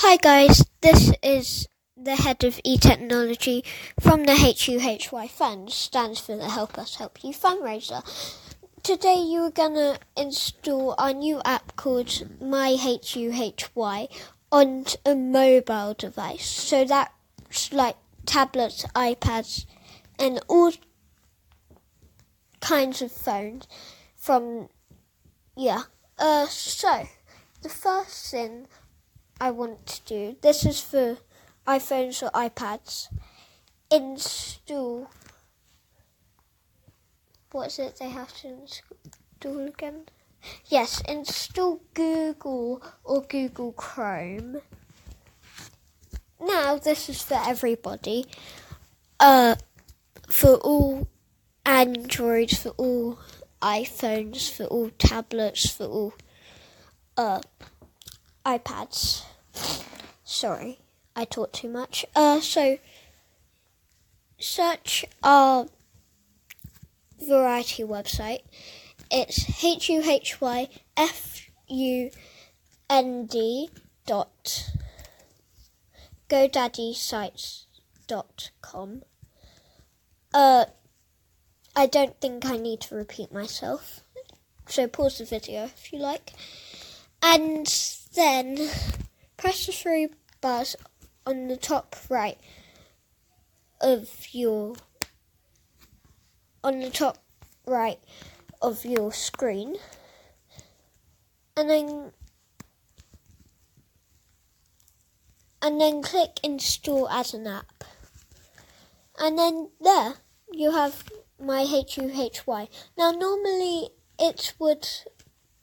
Hi guys, this is the head of e-technology from the HUHY Fund, stands for the Help Us Help You fundraiser. Today you're gonna install our new app called My HUHY on a mobile device. So that's like tablets, iPads, and all kinds of phones from yeah. Uh so the first thing I want to do. This is for iPhones or iPads. Install. What is it they have to install again? Yes, install Google or Google Chrome. Now, this is for everybody. Uh, for all Androids, for all iPhones, for all tablets, for all uh iPads. Sorry, I talk too much. Uh, so search our variety website. It's H U H Y F U N D dot GoDaddySites.com. Uh, I don't think I need to repeat myself, so pause the video if you like. And then press the three bars on the top right of your on the top right of your screen. And then and then click install as an app. And then there you have my HUHY now normally it would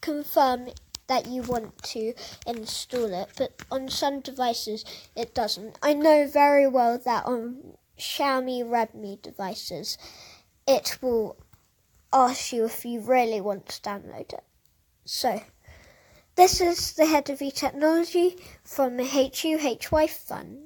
confirm that you want to install it, but on some devices it doesn't. I know very well that on Xiaomi Redmi devices it will ask you if you really want to download it. So, this is the head of e-technology from the HUHY Fund.